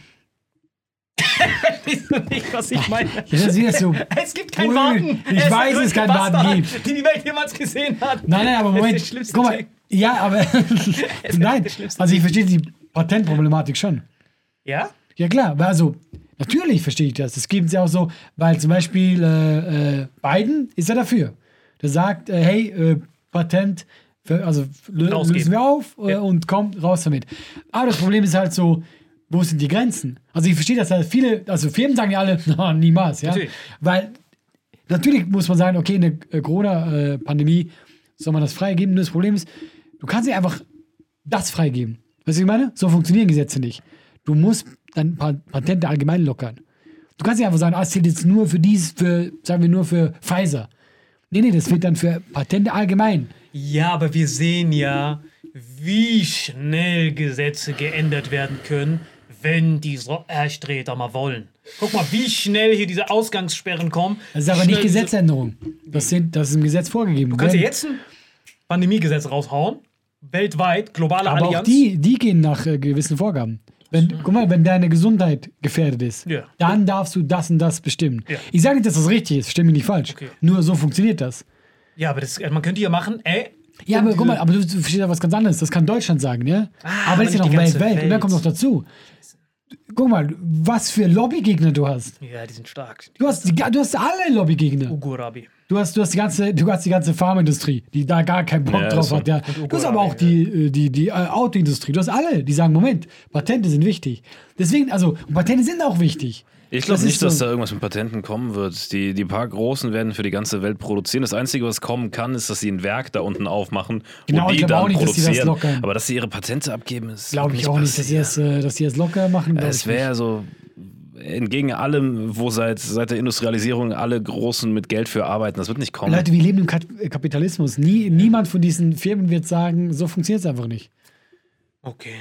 <laughs> Verstehst du nicht, was ich meine? Das ist so. <laughs> Es gibt kein Warten. ich ist weiß, es kein Bastard, gibt. Den die Welt jemals gesehen hat. Nein, nein, aber Das ist Moment. Guck mal, ja, aber. nein, also ich verstehe die Patentproblematik schon. Ja? Ja, klar, also. Natürlich verstehe ich das. Das gibt es ja auch so, weil zum Beispiel äh, äh, Biden ist ja dafür. Der sagt, äh, hey, äh, Patent, für, also lö Rausgeben. lösen wir auf äh, Ja. und kommt raus damit. Aber das Problem ist halt so, wo sind die Grenzen? Also ich verstehe das halt viele, also Firmen sagen ja alle, <laughs> niemals, ja. Natürlich. Weil natürlich muss man sagen, okay, in der äh, Corona-Pandemie soll man das freigeben. Nur das Problem ist, du kannst nicht einfach das freigeben. Weißt du, was ich meine? So funktionieren Gesetze nicht. Du musst dann Pa- Patente allgemein lockern. Du kannst nicht einfach sagen, ah, es zählt jetzt nur für dies, für, sagen wir nur für Pfizer. Nee, nee, das wird dann für Patente allgemein. Ja, aber wir sehen ja, wie schnell Gesetze geändert werden können, wenn die so Erstreter mal wollen. Guck mal, wie schnell hier diese Ausgangssperren kommen. Das ist aber nicht Gesetzänderung. Das, sind, das ist im Gesetz vorgegeben. Du kannst ja jetzt ein Pandemiegesetz raushauen, weltweit, globale aber Allianz. auch die, die gehen nach äh, gewissen Vorgaben. Wenn, guck mal, wenn deine Gesundheit gefährdet ist, Ja. dann darfst du das und das bestimmen. Ja. Ich sage nicht, dass das richtig ist, stimme mich nicht falsch. Okay. Nur so funktioniert das. Ja, aber das, man könnte ja machen, ey. Ja, aber guck mal, aber du, du verstehst ja was ganz anderes. Das kann Deutschland sagen, ja? Ah, aber das ist ja noch die ganze weltweit. Und Welt. kommt noch dazu. Guck mal, was für Lobbygegner du hast. Ja, die sind stark. Du hast, die, du hast alle Lobbygegner. Ugurabi. Du hast, du hast die ganze, du hast die ganze Pharmaindustrie, die da gar keinen Bock Ja, drauf hat. Ja. Du hast aber auch die, äh, die, die äh, Autoindustrie. Du hast alle, die sagen, Moment, Patente sind wichtig. Deswegen, also, Patente sind auch wichtig. Ich glaube Das nicht, dass so. da irgendwas mit Patenten kommen wird. Die, die paar Großen werden für die ganze Welt produzieren. Das Einzige, was kommen kann, ist, dass sie ein Werk da unten aufmachen Genau, und die dann auch nicht, dass sie das produzieren. lockern. Aber dass sie ihre Patente abgeben, ist Glaube ich auch nicht, dass sie, es, äh, dass sie es locker machen. Es nicht. wäre so entgegen allem, wo seit, seit der Industrialisierung alle Großen mit Geld für arbeiten. Das wird nicht kommen. Leute, wir leben im Kat Kapitalismus. Nie, niemand von diesen Firmen wird sagen, so funktioniert es einfach nicht. Okay.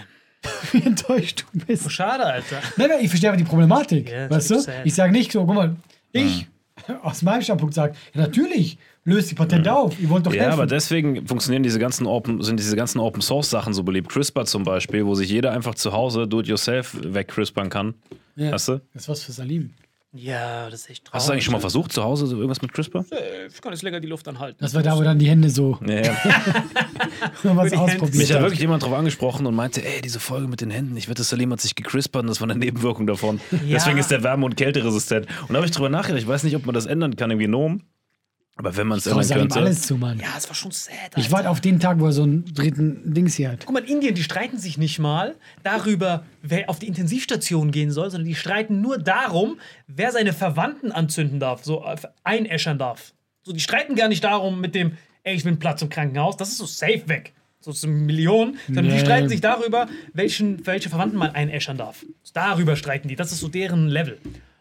<laughs> Wie enttäuscht du bist. Schade, Alter. Nein, nein, ich verstehe aber die Problematik. Ja, weißt du? sad. Ich sage nicht so, guck mal, ich <laughs> aus meinem Standpunkt sage, ja, natürlich, löst die Patente auf. Ihr wollt doch Ja, helfen. aber deswegen funktionieren diese ganzen Open, sind diese ganzen Open Source Sachen so beliebt. CRISPR zum Beispiel, wo sich jeder einfach zu Hause do it yourself wegcrispern kann. Ja. Weißt du? Das ist was für Salim. Ja, das ist echt traurig. Hast du eigentlich schon mal versucht, zu Hause so irgendwas mit CRISPR? Ich kann jetzt länger die Luft anhalten. Das war da, wo dann die Hände so Ja, ja. <laughs> was ausprobiert Mich hat hat. wirklich jemand drauf angesprochen und meinte, ey, diese Folge mit den Händen, ich wette, Salim hat sich gecrispert und das war eine Nebenwirkung davon. Ja. Deswegen ist der wärme- und kälteresistent. Und da habe ich drüber nachgedacht, ich weiß nicht, ob man das ändern kann im Genom, aber wenn man es Salim könnte. alles zu, Mann. Ja, es war schon sad. Ich Alter. warte auf den Tag, wo er so einen dritten Dings hier hat. Guck mal, in Indien, die streiten sich nicht mal darüber, wer auf die Intensivstation gehen soll, sondern die streiten nur darum, wer seine Verwandten anzünden darf, so äh, einäschern darf. So, die streiten gar nicht darum mit dem, ey, ich einen Platz im Krankenhaus, das ist so safe weg. So ist eine Million, sondern die Nee. streiten sich darüber, welchen, welche Verwandten man einäschern darf. Darüber streiten die, das ist so deren Level.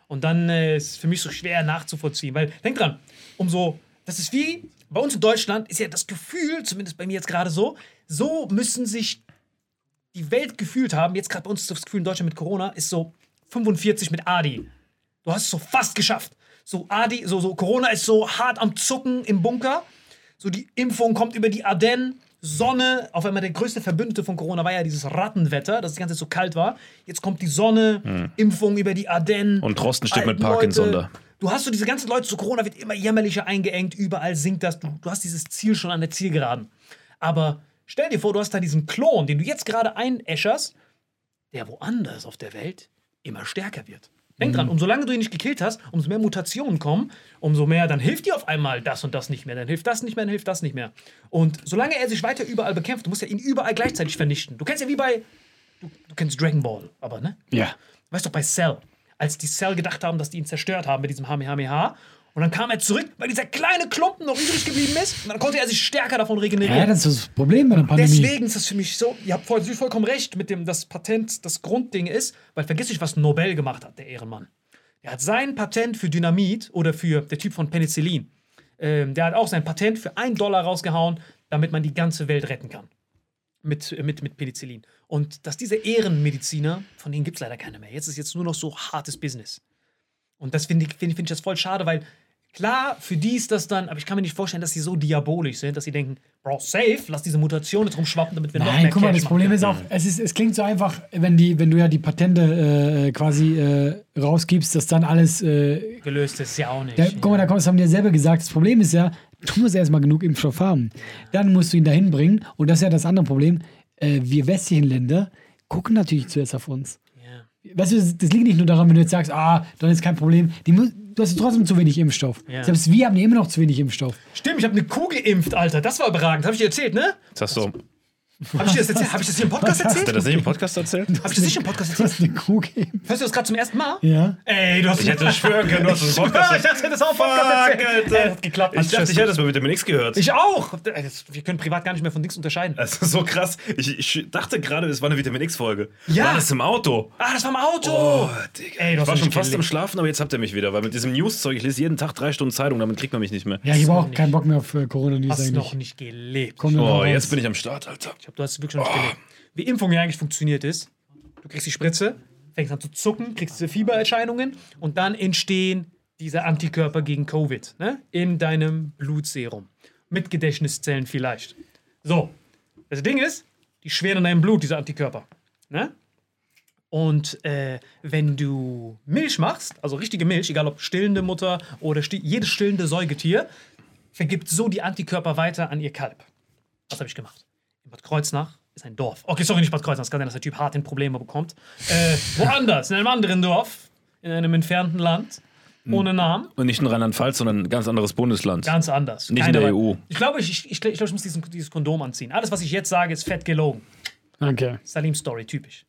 Und dann äh, ist es für mich so schwer nachzuvollziehen, weil, denk dran, umso, das ist wie, bei uns in Deutschland ist ja das Gefühl, zumindest bei mir jetzt gerade so, so müssen sich die Welt gefühlt haben, jetzt gerade bei uns das Gefühl in Deutschland mit Corona, ist so 45 mit Adi. Du hast es so fast geschafft. So Adi, so, so Corona ist so hart am Zucken im Bunker. So die Impfung kommt über die Ardennen, Sonne. Auf einmal der größte Verbündete von Corona war ja dieses Rattenwetter, dass die ganze Zeit so kalt war. Jetzt kommt die Sonne, Impfung über die Ardennen. Und Trosten steht mit Parkinson Leute. da. Du hast so diese ganzen Leute, so Corona wird immer jämmerlicher eingeengt, überall sinkt das. Du, du hast dieses Ziel schon an der Zielgeraden. Aber stell dir vor, du hast da diesen Klon, den du jetzt gerade einäscherst, der woanders auf der Welt immer stärker wird. Denk dran, umso lange du ihn nicht gekillt hast, umso mehr Mutationen kommen, umso mehr, dann hilft dir auf einmal das und das nicht mehr, dann hilft das nicht mehr, dann hilft das nicht mehr. Und solange er sich weiter überall bekämpft, du musst ja ihn überall gleichzeitig vernichten. Du kennst ja wie bei, du, du kennst Dragon Ball, aber ne? Ja. Weißt du, bei Cell, als die Cell gedacht haben, dass die ihn zerstört haben mit diesem Hamehameha, und dann kam er zurück, weil dieser kleine Klumpen noch übrig geblieben ist, und dann konnte er sich stärker davon regenerieren. Ja, das ist das Problem bei der Pandemie. Deswegen ist das für mich so, ihr habt voll, vollkommen recht mit dem, das Patent das Grundding ist, weil vergiss nicht, was Nobel gemacht hat, der Ehrenmann. Er hat sein Patent für Dynamit oder für der Typ von Penicillin, ähm, der hat auch sein Patent für einen Dollar rausgehauen, damit man die ganze Welt retten kann. Mit, mit, mit Penicillin. Und dass diese Ehrenmediziner, von denen gibt es leider keine mehr. Jetzt ist jetzt nur noch so hartes Business. Und das finde ich, find, ich- find ich das voll schade, weil klar, für die ist das dann, aber ich kann mir nicht vorstellen, dass sie so diabolisch sind, dass sie denken, Bro, safe, lass diese Mutation jetzt rumschwappen, damit wir noch Nein, mehr guck mal, das machen Problem ist auch, es, ist, es klingt so einfach, wenn, die, wenn du ja die Patente äh, quasi äh, rausgibst, dass dann alles. Äh, Gelöst ist ja auch nicht. da, guck mal, da kommt, das haben die ja selber gesagt. Das Problem ist ja, du musst erstmal genug Impfstoff haben. Dann musst du ihn dahin bringen. Und das ist ja das andere Problem. Äh, wir westlichen Länder gucken natürlich zuerst auf uns. ja. Weißt du, das, das liegt nicht nur daran, wenn du jetzt sagst, ah, dann ist kein Problem. Die, du hast trotzdem zu wenig Impfstoff. Ja. Selbst wir haben ja immer noch zu wenig Impfstoff. Stimmt, ich habe eine Kuh geimpft, Alter. Das war überragend. Habe ich dir erzählt, ne? Das hast du. Habe ich dir das erzählt? Habe ich das hier im Podcast Was hast erzählt? das nicht im Podcast erzählt? Habe ich das nicht im Podcast Du erzählt? hast eine Kuh geimpft. Hörst du das gerade zum ersten Mal? Ja. Ey, du hast Ich hätte schwören können, du hast Ja, Podcast ich dachte, das auch im Podcast Fuck, erzählt. Alter. Ey, das hat geklappt. Ich dachte, ich hätte das bei Vitamin X gehört. Ich auch. Wir können privat gar nicht mehr von Dings unterscheiden. das ist so krass. Ich, ich dachte gerade, es war eine Vitamin X-Folge. Ja. War das im Auto? Ah, das war im Auto. Oh, Digga. Ey, du ich hast war schon fast im Schlafen, aber jetzt habt ihr mich wieder. Weil mit diesem News-Zeug, ich lese jeden Tag drei Stunden Zeitung, damit kriegt man mich nicht mehr. Ja, ich habe auch keinen Bock mehr auf äh, Corona-News Hast eigentlich. noch nicht gelebt. Oh, jetzt bin ich am Start, Alter. Glaube, du hast wirklich noch nicht gelebt. Wie Impfung ja eigentlich funktioniert ist, du kriegst die Spritze, fängst an zu zucken, kriegst diese Fiebererscheinungen und dann entstehen diese Antikörper gegen Covid ne? in deinem Blutserum. Mit Gedächtniszellen vielleicht. So, das Ding ist, die schweren in deinem Blut, diese Antikörper. Ne? Und äh, wenn du Milch machst, also richtige Milch, egal ob stillende Mutter oder sti jedes stillende Säugetier, vergibt so die Antikörper weiter an ihr Kalb. Was habe ich gemacht? In Bad Kreuznach ist ein Dorf. Okay, sorry, nicht Bad Kreuznach. Es kann sein, dass der Typ hart in Probleme bekommt. Äh, woanders, in einem anderen Dorf, in einem entfernten Land, ohne Namen. Und nicht in Rheinland-Pfalz, sondern ein ganz anderes Bundesland. Ganz anders. Nicht in der EU. Ich glaube, ich, ich, ich, glaub, ich muss diesen, dieses Kondom anziehen. Alles, was ich jetzt sage, ist fett gelogen. Danke. Salim-Story, typisch.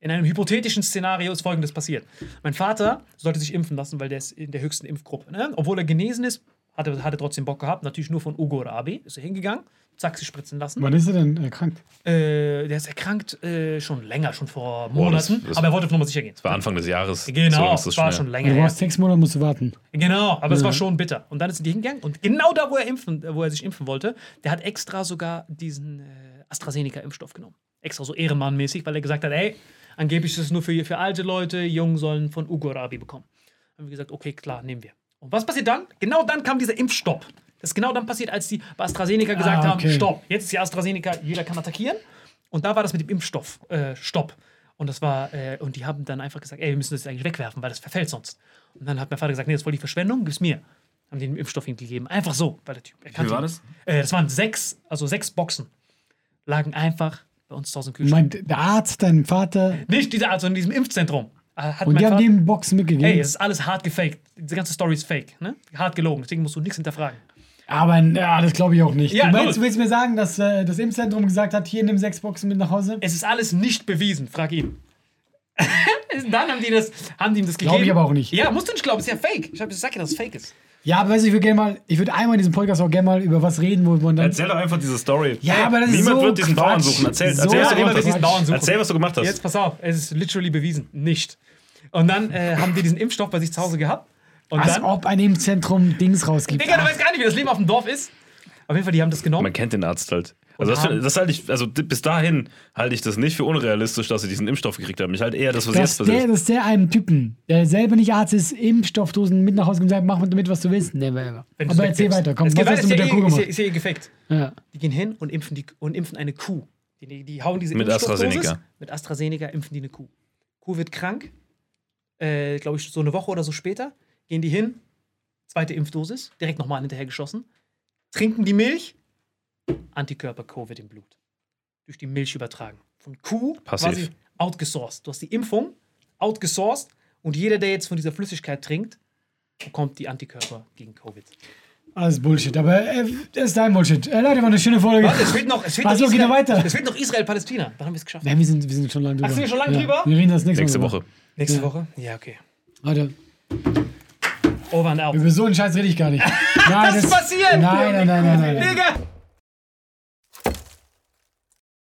In einem hypothetischen Szenario ist folgendes passiert. Mein Vater sollte sich impfen lassen, weil der ist in der höchsten Impfgruppe. Ne? Obwohl er genesen ist, hat er, hat er trotzdem Bock gehabt. Natürlich nur von Ugo Rabi. Ist er hingegangen, zack, sich spritzen lassen. Wann ist er denn erkrankt? Äh, der ist erkrankt äh, schon länger, schon vor das- Monaten. das- aber er wollte auf Nummer sicher gehen. Das war Anfang des Jahres. Genau, das das war schon länger Du sechs Monate, musst du warten. Genau, aber es Ja. war schon bitter. Und dann sind die hingegangen und genau da, wo er, impfen, wo er sich impfen wollte, der hat extra sogar diesen äh, AstraZeneca-Impfstoff genommen. Extra so ehrenmannmäßig, weil er gesagt hat, ey, angeblich ist es nur für, für alte Leute, Jungen sollen von Ugo Rabi bekommen. Haben wir gesagt, okay, klar, nehmen wir. Und was passiert dann? Genau dann kam dieser Impfstopp. Das ist genau dann passiert, als die bei AstraZeneca gesagt Ah, okay. haben, stopp, jetzt ist die AstraZeneca, jeder kann attackieren. Und da war das mit dem Impfstoff, äh, Stopp. Und das war, äh, und die haben dann einfach gesagt, ey, wir müssen das eigentlich wegwerfen, weil das verfällt sonst. Und dann hat mein Vater gesagt, nee, das ist voll die Verschwendung, gib's mir. Haben den Impfstoff ihm gegeben. Einfach so, weil der Typ erkannte Wie war ihn. das? Äh, das waren sechs, also sechs Boxen. Lagen einfach bei uns zu Hause im Kühlschrank. meine, der Arzt, dein Vater, Nicht diese Art, sondern in diesem Impfzentrum. Äh, Hat und die haben Vater, dem Boxen mitgegeben. ey, es ist alles hart gefaked. Diese ganze Story ist fake, ne? Hart gelogen, deswegen musst du nichts hinterfragen. Aber ja, das glaube ich auch nicht. Ja, du, meinst, du willst mir sagen, dass äh, das Impfzentrum gesagt hat, hier nimm sechs Boxen mit nach Hause? Es ist alles nicht bewiesen, frag ihn. <laughs> Dann haben die das, haben die ihm das gegeben. Glaube ich aber auch nicht. Ja, musst du nicht glauben, ist ja fake. Ich, hab, ich sag ja, dass es fake ist. Ja, aber weißt du, ich würde gerne mal, ich würde einmal in diesem Podcast auch gerne mal über was reden, wo man dann. Erzähl doch einfach diese Story. Ja, aber das ist Niemand so wird diesen Quatsch. Bauern suchen. Erzähl, So erzähl, was du Ja, gemacht niemand wird hast. diesen Bauern suchen. Erzähl, was du gemacht hast. Jetzt pass auf, es ist literally bewiesen. Nicht. Und dann äh, haben die diesen Impfstoff bei sich zu Hause gehabt. Und als dann. ob ein Impfzentrum Dings rausgibt. Digga, du weißt gar nicht, wie das Leben auf dem Dorf ist. Auf jeden Fall, die haben das genommen. Man kennt den Arzt halt. Also das, das halte ich, also bis dahin halte ich das nicht für unrealistisch, dass sie diesen Impfstoff gekriegt haben. Ich halte eher das, was Dass jetzt der, passiert. dass der einem Typen, der selber nicht Arzt ist, Impfstoffdosen mit nach Hause und sagt, mach damit, was du willst. Never ever. Aber erzähl weiter, komm. Es Was hast du ist mit der eh- Kuh gemacht? Ist ja eh. Ja. Die gehen hin und impfen, die, und impfen eine Kuh. Die, die hauen diese Mit AstraZeneca. Mit AstraZeneca impfen die eine Kuh. Kuh wird krank, äh, glaube ich, so eine Woche oder so später. Gehen die hin, zweite Impfdosis, direkt nochmal hinterher geschossen. Trinken die Milch, Antikörper Covid im Blut. Durch die Milch übertragen. Von Kuh Passiv. quasi outgesourced. Du hast die Impfung outgesourced und jeder, der jetzt von dieser Flüssigkeit trinkt, bekommt die Antikörper gegen Covid. Alles Bullshit, aber äh, das ist dein Bullshit. Äh, Leute, war eine schöne Folge. Warte, es fehlt noch, es fehlt Ach so, noch geht noch weiter. Es fehlt noch Israel-Palästina. Dann haben wir es geschafft. Nein, wir sind, wir sind schon lange drüber. Ach, sind wir schon lange ja. drüber? Wir reden das nächste, Nächste Woche. Nächste Ja. Woche? Ja, okay. Warte, Over and out. über so einen Scheiß rede ich gar nicht. <laughs> Nein, Was ist passiert? Nein, nein, nein, nein, nein. nein. Digga!